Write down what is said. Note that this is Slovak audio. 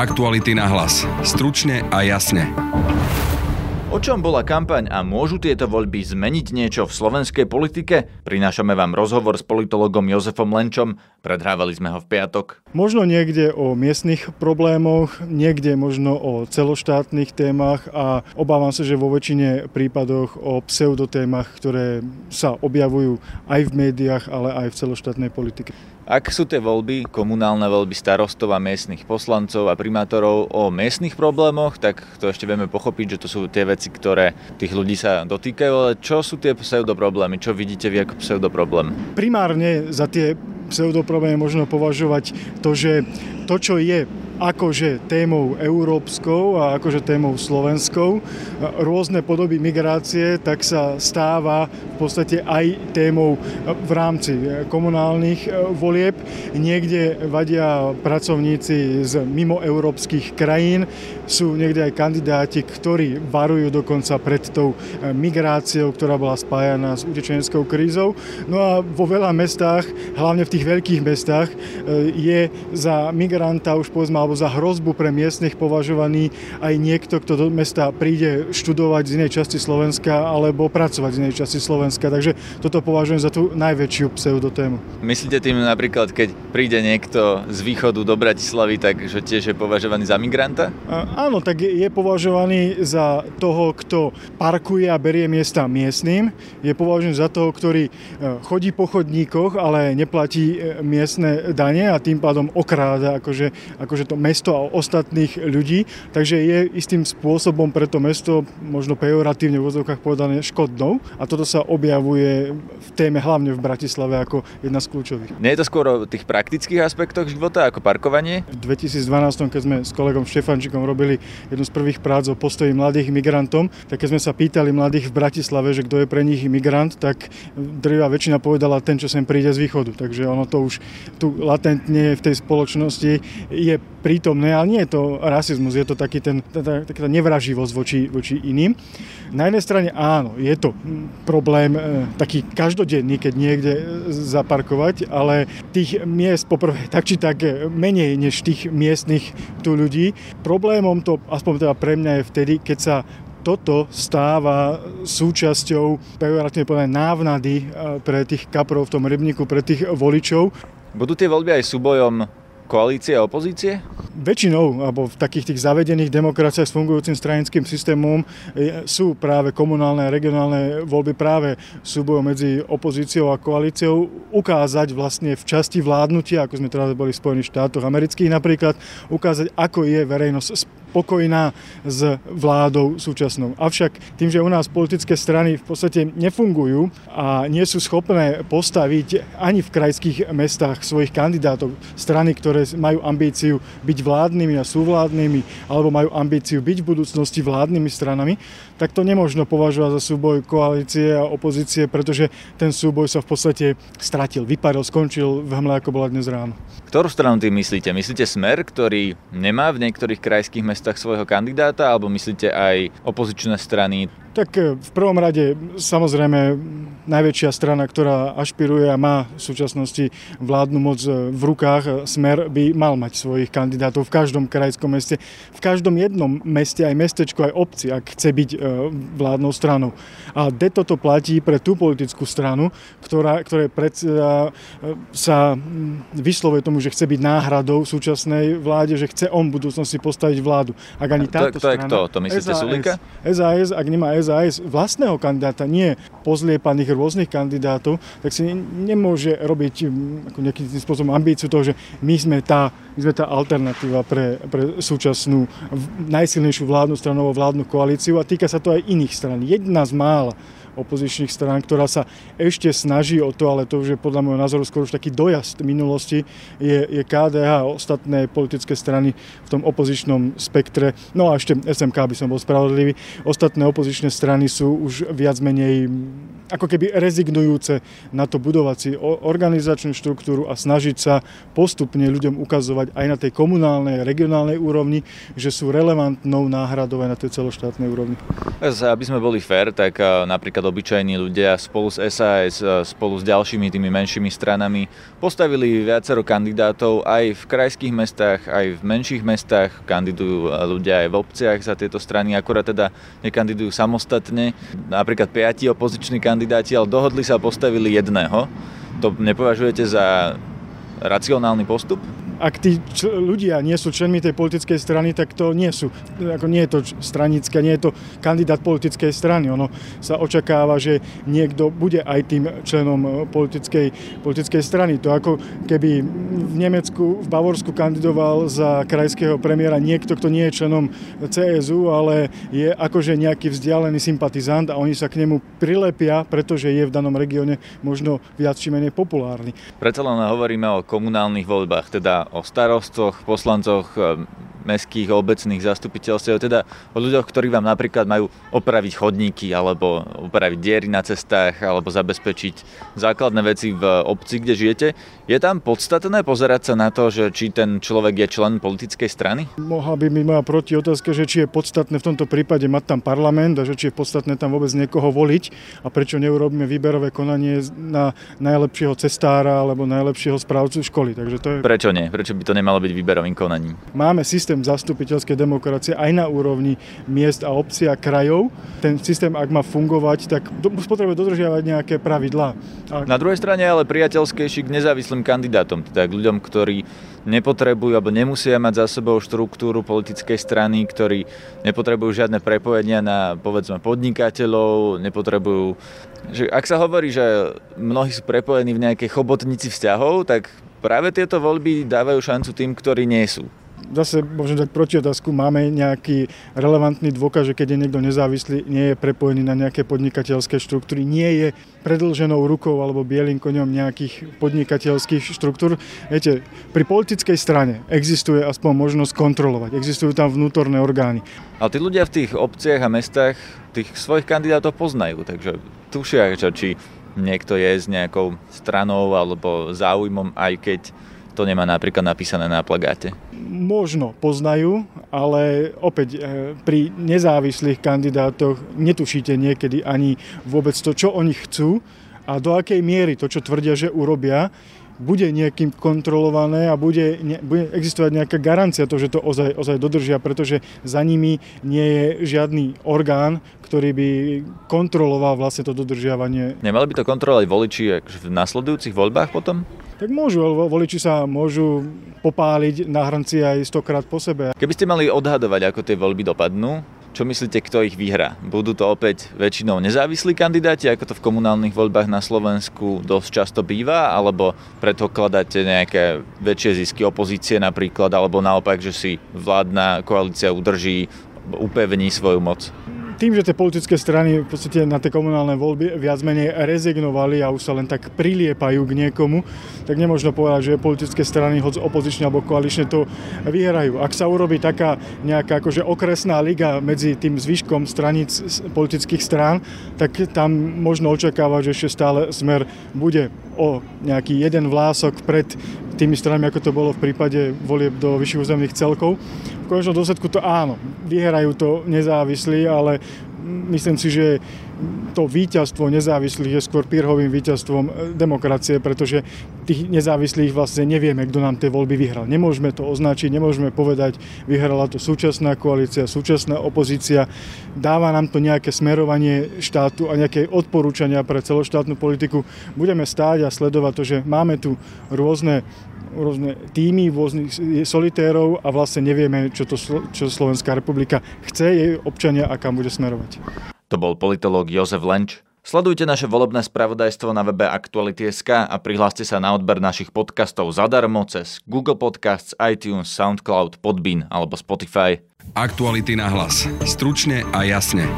Aktuality na hlas. Stručne a jasne. O čom bola kampaň a môžu tieto voľby zmeniť niečo v slovenskej politike? Prinášame vám rozhovor s politologom Jozefom Lenčom. Predhrávali sme ho v piatok. Možno niekde o miestnych problémoch, niekde možno o celoštátnych témach a obávam sa, že vo väčšine prípadoch o pseudotémach, ktoré sa objavujú aj v médiách, ale aj v celoštátnej politike. Ak sú tie voľby, komunálne voľby starostov a miestnych poslancov a primátorov o miestnych problémoch, tak to ešte vieme pochopiť, že to sú tie veci, ktoré tých ľudí sa dotýkajú, ale čo sú tie pseudoproblémy? Čo vidíte vy ako pseudoproblém? Primárne za tie pseudoproblémy možno považovať to, že to, čo je akože témou európskou a akože témou slovenskou, rôzne podoby migrácie, tak sa stáva v podstate aj témou v rámci komunálnych e, volieb. Niekde vadia pracovníci z mimoeurópskych krajín, sú niekde aj kandidáti, ktorí varujú dokonca pred tou e, migráciou, ktorá bola spájana s utečenskou krízou. No a vo veľa mestách, hlavne v tých veľkých mestách, e, je za migranta už povedzme, alebo za hrozbu pre miestnych považovaný aj niekto, kto do mesta príde študovať z inej časti Slovenska alebo pracovať z inej časti Slovenska. Takže toto považujem za tú najväčšiu pseudotému. Myslíte tým napríklad, keď príde niekto z východu do Bratislavy, takže tiež je považovaný za migranta? A, áno, tak je, považovaný za toho, kto parkuje a berie miesta miestnym. Je považovaný za toho, ktorý e, chodí po chodníkoch, ale neplatí e, miestne dane a tým pádom okráda akože, akože to mesto a ostatných ľudí, takže je istým spôsobom pre to mesto, možno pejoratívne v vozovkách povedané, škodnou a toto sa objavuje v téme hlavne v Bratislave ako jedna z kľúčových. Nie je to skôr o tých praktických aspektoch života ako parkovanie? V 2012, keď sme s kolegom Štefančikom robili jednu z prvých prác o postoji mladých migrantom, tak keď sme sa pýtali mladých v Bratislave, že kto je pre nich migrant, tak drvá väčšina povedala ten, čo sem príde z východu. Takže ono to už tu latentne v tej spoločnosti je prítomné, ale nie je to rasizmus, je to taký ten, taká nevraživosť voči, voči iným. Na jednej strane áno, je to problém e, taký každodenný, keď niekde e, zaparkovať, ale tých miest poprvé tak či tak e, menej než tých miestnych tu ľudí. Problémom to, aspoň teda pre mňa je vtedy, keď sa toto stáva súčasťou pejoratívne povedané návnady pre tých kaprov v tom rybníku, pre tých voličov. Budú tie voľby aj súbojom koalície a opozície? Väčšinou, alebo v takých tých zavedených demokraciách s fungujúcim stranickým systémom sú práve komunálne a regionálne voľby práve súbojom medzi opozíciou a koalíciou ukázať vlastne v časti vládnutia, ako sme teraz boli v Spojených štátoch amerických napríklad, ukázať, ako je verejnosť spokojná s vládou súčasnou. Avšak tým, že u nás politické strany v podstate nefungujú a nie sú schopné postaviť ani v krajských mestách svojich kandidátov, strany, ktoré majú ambíciu byť vládnymi a sú vládnymi, alebo majú ambíciu byť v budúcnosti vládnymi stranami, tak to nemôžno považovať za súboj koalície a opozície, pretože ten súboj sa v podstate stratil, vyparil, skončil v hmle, ako bola dnes ráno. Ktorú stranu tým myslíte? Myslíte Smer, ktorý nemá v niektorých krajských mestách svojho kandidáta, alebo myslíte aj opozičné strany? Tak e, v prvom rade samozrejme najväčšia strana, ktorá ašpiruje a má v súčasnosti vládnu moc e, v rukách, e, Smer by mal mať svojich kandidátov v každom krajskom meste, v každom jednom meste, aj mestečku, aj obci, ak chce byť vládnou stranou. A de toto platí pre tú politickú stranu, ktorá, ktoré predseda sa vyslovuje tomu, že chce byť náhradou súčasnej vláde, že chce on v budúcnosti postaviť vládu. Ak ani táto to, to strana, je kto? To myslíte SAS, Sulika? SAS, ak nemá SAS vlastného kandidáta, nie pozliepaných rôznych kandidátov, tak si nemôže robiť mm, ako nejakým spôsobom ambíciu toho, že my sme tá, my sme tá alternatíva pre, pre súčasnú najsilnejšiu vládnu stranovú vládnu koalíciu a týka sa to aj iných stran. Jedna z mála opozičných strán, ktorá sa ešte snaží o to, ale to už je podľa môjho názoru skôr už taký dojazd minulosti, je, je KDH a ostatné politické strany v tom opozičnom spektre. No a ešte SMK by som bol spravodlivý. Ostatné opozičné strany sú už viac menej ako keby rezignujúce na to budovať si organizačnú štruktúru a snažiť sa postupne ľuďom ukazovať aj na tej komunálnej, regionálnej úrovni, že sú relevantnou náhradou aj na tej celoštátnej úrovni. Aby sme boli fér, tak napríklad napríklad obyčajní ľudia spolu s SAS, spolu s ďalšími tými menšími stranami postavili viacero kandidátov aj v krajských mestách, aj v menších mestách. Kandidujú ľudia aj v obciach za tieto strany, akurát teda nekandidujú samostatne. Napríklad piati opoziční kandidáti, ale dohodli sa a postavili jedného. To nepovažujete za racionálny postup? Ak tí čl- ľudia nie sú členmi tej politickej strany, tak to nie sú. Ako nie je to stranické, nie je to kandidát politickej strany. Ono sa očakáva, že niekto bude aj tým členom eh, politickej, politickej strany. To ako keby v Nemecku, v Bavorsku kandidoval za krajského premiéra niekto, kto nie je členom CSU, ale je akože nejaký vzdialený sympatizant a oni sa k nemu prilepia, pretože je v danom regióne možno viac či menej populárny. Predsa len hovoríme o komunálnych voľbách, teda o starostoch, poslancoch, mestských obecných zastupiteľstiev, teda o ľuďoch, ktorí vám napríklad majú opraviť chodníky alebo opraviť diery na cestách alebo zabezpečiť základné veci v obci, kde žijete. Je tam podstatné pozerať sa na to, že či ten človek je člen politickej strany? Mohla by mi moja proti otázka, že či je podstatné v tomto prípade mať tam parlament a že či je podstatné tam vôbec niekoho voliť a prečo neurobíme výberové konanie na najlepšieho cestára alebo najlepšieho správcu školy. Takže to je... Prečo nie? Prečo by to nemalo byť výberovým konaním? Máme systém zastupiteľskej demokracie aj na úrovni miest a obcí a krajov. Ten systém, ak má fungovať, tak potrebuje dodržiavať nejaké pravidlá. A... Na druhej strane ale priateľskejší k nezávislým kandidátom, teda k ľuďom, ktorí nepotrebujú alebo nemusia mať za sebou štruktúru politickej strany, ktorí nepotrebujú žiadne prepojenia na povedzme podnikateľov, nepotrebujú... Že ak sa hovorí, že mnohí sú prepojení v nejakej chobotnici vzťahov, tak práve tieto voľby dávajú šancu tým, ktorí nie sú zase môžem dať proti otázku, máme nejaký relevantný dôkaz, že keď je niekto nezávislý, nie je prepojený na nejaké podnikateľské štruktúry, nie je predlženou rukou alebo bielým koňom nejakých podnikateľských štruktúr. Viete, pri politickej strane existuje aspoň možnosť kontrolovať, existujú tam vnútorné orgány. Ale tí ľudia v tých obciach a mestách tých svojich kandidátov poznajú, takže tušia, či niekto je s nejakou stranou alebo záujmom, aj keď to nemá napríklad napísané na plagáte? Možno poznajú, ale opäť eh, pri nezávislých kandidátoch netušíte niekedy ani vôbec to, čo oni chcú a do akej miery to, čo tvrdia, že urobia, bude nejakým kontrolované a bude, ne, bude existovať nejaká garancia to, že to ozaj, ozaj dodržia, pretože za nimi nie je žiadny orgán, ktorý by kontroloval vlastne to dodržiavanie. Nemali by to kontrolovať voliči v nasledujúcich voľbách potom? Tak môžu, voliči sa môžu popáliť na hrnci aj stokrát po sebe. Keby ste mali odhadovať, ako tie voľby dopadnú, čo myslíte, kto ich vyhrá? Budú to opäť väčšinou nezávislí kandidáti, ako to v komunálnych voľbách na Slovensku dosť často býva, alebo predpokladáte nejaké väčšie zisky opozície napríklad, alebo naopak, že si vládna koalícia udrží, upevní svoju moc? Tým, že tie politické strany v podstate na tie komunálne voľby viac menej rezignovali a už sa len tak priliepajú k niekomu, tak nemôžno povedať, že politické strany, hoď opozične alebo koalične, to vyhrajú. Ak sa urobí taká nejaká akože okresná liga medzi tým zvyškom straníc politických strán, tak tam možno očakávať, že ešte stále smer bude o nejaký jeden vlások pred tými stranami, ako to bolo v prípade volieb do vyšších územných celkov. V konečnom dôsledku to áno, vyhrajú to nezávislí, ale myslím si, že to víťazstvo nezávislých je skôr pírhovým víťazstvom e, demokracie, pretože tých nezávislých vlastne nevieme, kto nám tie voľby vyhral. Nemôžeme to označiť, nemôžeme povedať, vyhrala to súčasná koalícia, súčasná opozícia. Dáva nám to nejaké smerovanie štátu a nejaké odporúčania pre celoštátnu politiku. Budeme stáť a sledovať to, že máme tu rôzne rôzne týmy, rôznych solitérov a vlastne nevieme, čo, to, čo Slovenská republika chce jej občania a kam bude smerovať. To bol politológ Jozef Lenč. Sledujte naše volebné spravodajstvo na webe Aktuality.sk a prihláste sa na odber našich podcastov zadarmo cez Google Podcasts, iTunes, Soundcloud, Podbean alebo Spotify. Aktuality na hlas. Stručne a jasne.